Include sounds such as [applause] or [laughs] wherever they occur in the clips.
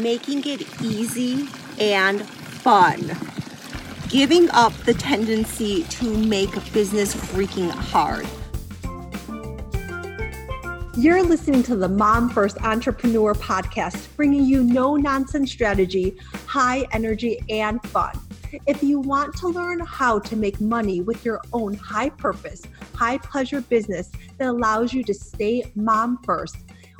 making it easy and fun. Giving up the tendency to make business freaking hard. You're listening to the Mom First Entrepreneur podcast, bringing you no nonsense strategy, high energy, and fun. If you want to learn how to make money with your own high purpose, high pleasure business that allows you to stay mom first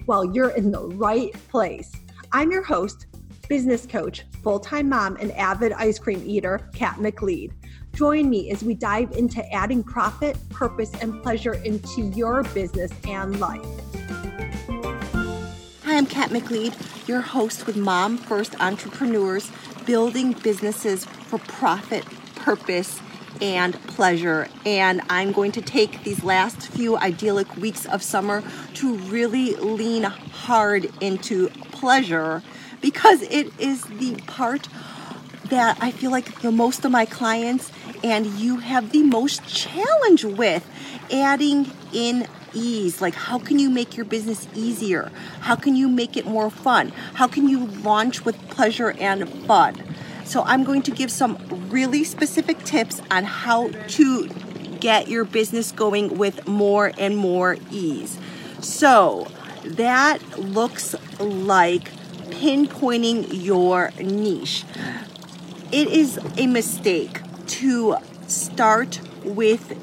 while you're in the right place, I'm your host, business coach, full time mom, and avid ice cream eater, Kat McLeod. Join me as we dive into adding profit, purpose, and pleasure into your business and life. Hi, I'm Kat McLeod, your host with Mom First Entrepreneurs, building businesses for profit, purpose, and pleasure. And I'm going to take these last few idyllic weeks of summer to really lean hard into pleasure because it is the part that I feel like the most of my clients and you have the most challenge with adding in ease. Like, how can you make your business easier? How can you make it more fun? How can you launch with pleasure and fun? So, I'm going to give some really specific tips on how to get your business going with more and more ease. So, that looks like pinpointing your niche. It is a mistake to start with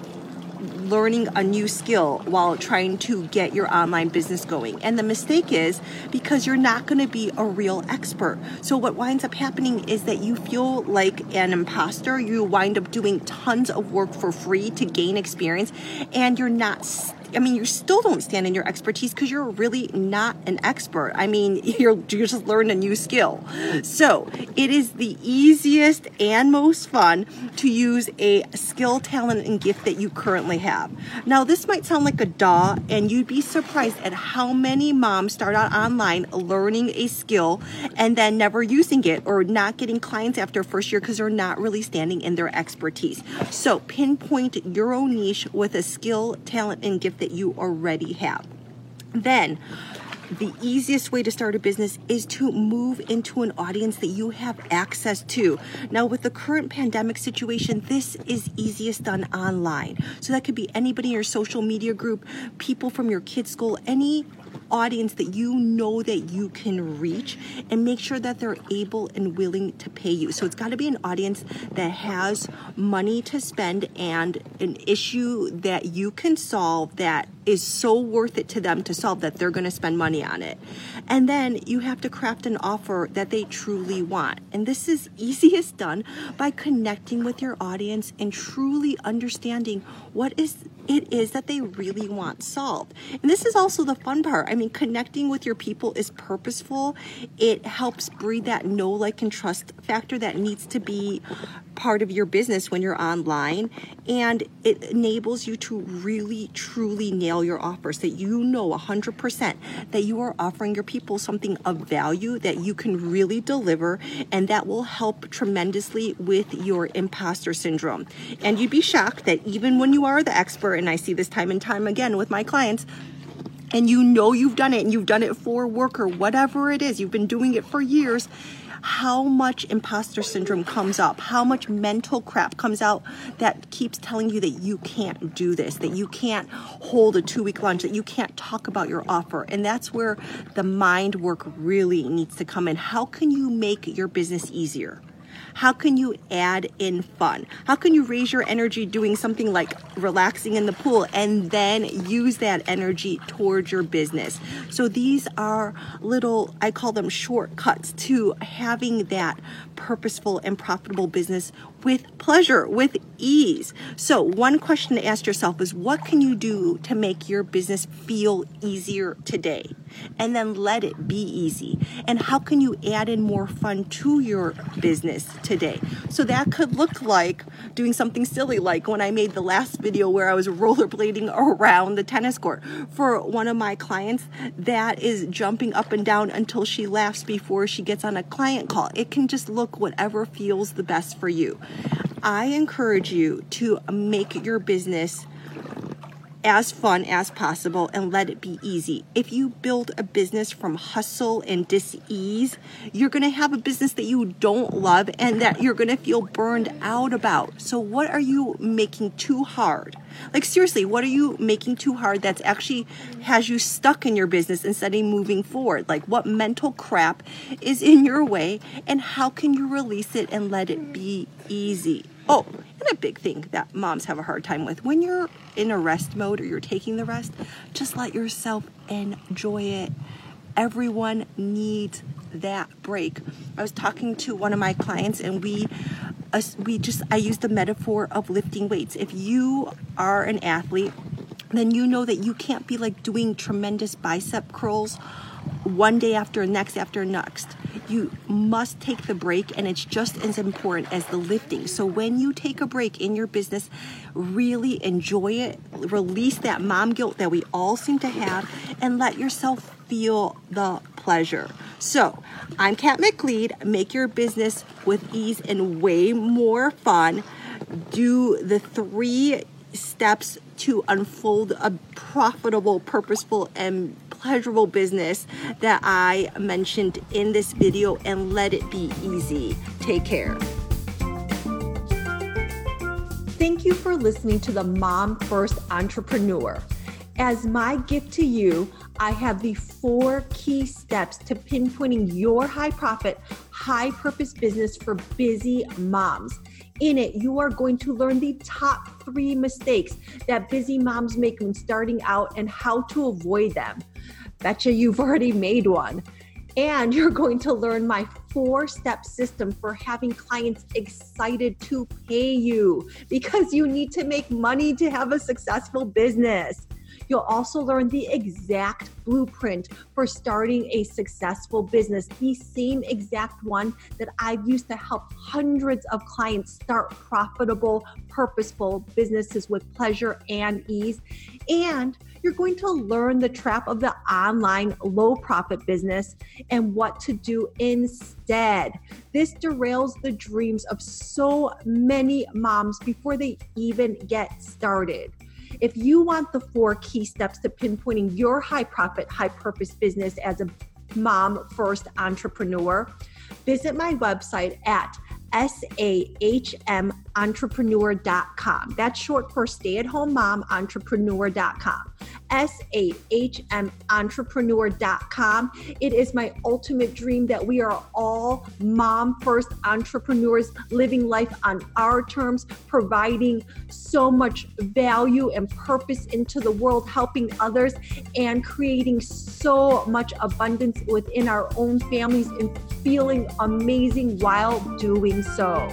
learning a new skill while trying to get your online business going. And the mistake is because you're not going to be a real expert. So, what winds up happening is that you feel like an imposter. You wind up doing tons of work for free to gain experience, and you're not I mean, you still don't stand in your expertise because you're really not an expert. I mean, [laughs] you're, you're just learning a new skill. So it is the easiest and most fun to use a skill, talent, and gift that you currently have. Now, this might sound like a duh, and you'd be surprised at how many moms start out online learning a skill and then never using it or not getting clients after first year because they're not really standing in their expertise. So pinpoint your own niche with a skill, talent, and gift that you already have. Then, the easiest way to start a business is to move into an audience that you have access to. Now, with the current pandemic situation, this is easiest done online. So, that could be anybody in your social media group, people from your kids' school, any audience that you know that you can reach and make sure that they're able and willing to pay you. So it's got to be an audience that has money to spend and an issue that you can solve that is so worth it to them to solve that they're going to spend money on it. And then you have to craft an offer that they truly want. And this is easiest done by connecting with your audience and truly understanding what is it is that they really want solved. And this is also the fun part. I mean, connecting with your people is purposeful. It helps breed that know, like, and trust factor that needs to be part of your business when you're online. And it enables you to really, truly nail your offers that you know 100% that you are offering your people something of value that you can really deliver and that will help tremendously with your imposter syndrome. And you'd be shocked that even when you are the expert, and I see this time and time again with my clients, and you know you've done it and you've done it for work or whatever it is, you've been doing it for years, how much imposter syndrome comes up, how much mental crap comes out that keeps telling you that you can't do this, that you can't hold a two week lunch, that you can't talk about your offer. And that's where the mind work really needs to come in. How can you make your business easier? How can you add in fun? How can you raise your energy doing something like relaxing in the pool and then use that energy towards your business? So these are little, I call them shortcuts to having that purposeful and profitable business with pleasure, with ease. So, one question to ask yourself is what can you do to make your business feel easier today? And then let it be easy. And how can you add in more fun to your business today? So, that could look like doing something silly, like when I made the last video where I was rollerblading around the tennis court. For one of my clients, that is jumping up and down until she laughs before she gets on a client call. It can just look whatever feels the best for you. I encourage you to make your business as fun as possible and let it be easy. If you build a business from hustle and dis-ease, you're going to have a business that you don't love and that you're going to feel burned out about. So what are you making too hard? Like seriously, what are you making too hard that's actually has you stuck in your business instead of moving forward? Like what mental crap is in your way and how can you release it and let it be easy? Oh, and a big thing that moms have a hard time with when you're in a rest mode or you're taking the rest, just let yourself enjoy it. Everyone needs that break. I was talking to one of my clients and we uh, we just I use the metaphor of lifting weights. If you are an athlete, then you know that you can't be like doing tremendous bicep curls one day after next after next you must take the break and it's just as important as the lifting. So when you take a break in your business, really enjoy it, release that mom guilt that we all seem to have, and let yourself feel the pleasure. So, I'm Kat McLeod. Make your business with ease and way more fun. Do the three steps to unfold a profitable, purposeful, and pleasurable business that I mentioned in this video and let it be easy. Take care. Thank you for listening to the Mom First Entrepreneur. As my gift to you, I have the four key steps to pinpointing your high profit, high purpose business for busy moms. In it, you are going to learn the top three mistakes that busy moms make when starting out and how to avoid them. Betcha you've already made one. And you're going to learn my four step system for having clients excited to pay you because you need to make money to have a successful business. You'll also learn the exact blueprint for starting a successful business, the same exact one that I've used to help hundreds of clients start profitable, purposeful businesses with pleasure and ease. And you're going to learn the trap of the online low profit business and what to do instead. This derails the dreams of so many moms before they even get started. If you want the four key steps to pinpointing your high profit, high purpose business as a mom first entrepreneur, visit my website at sahmentrepreneur.com. That's short for stay at home mom entrepreneur.com. sahmentrepreneur.com. It is my ultimate dream that we are all mom first entrepreneurs living life on our terms, providing so much value and purpose into the world, helping others, and creating so much abundance within our own families and feeling amazing while doing so.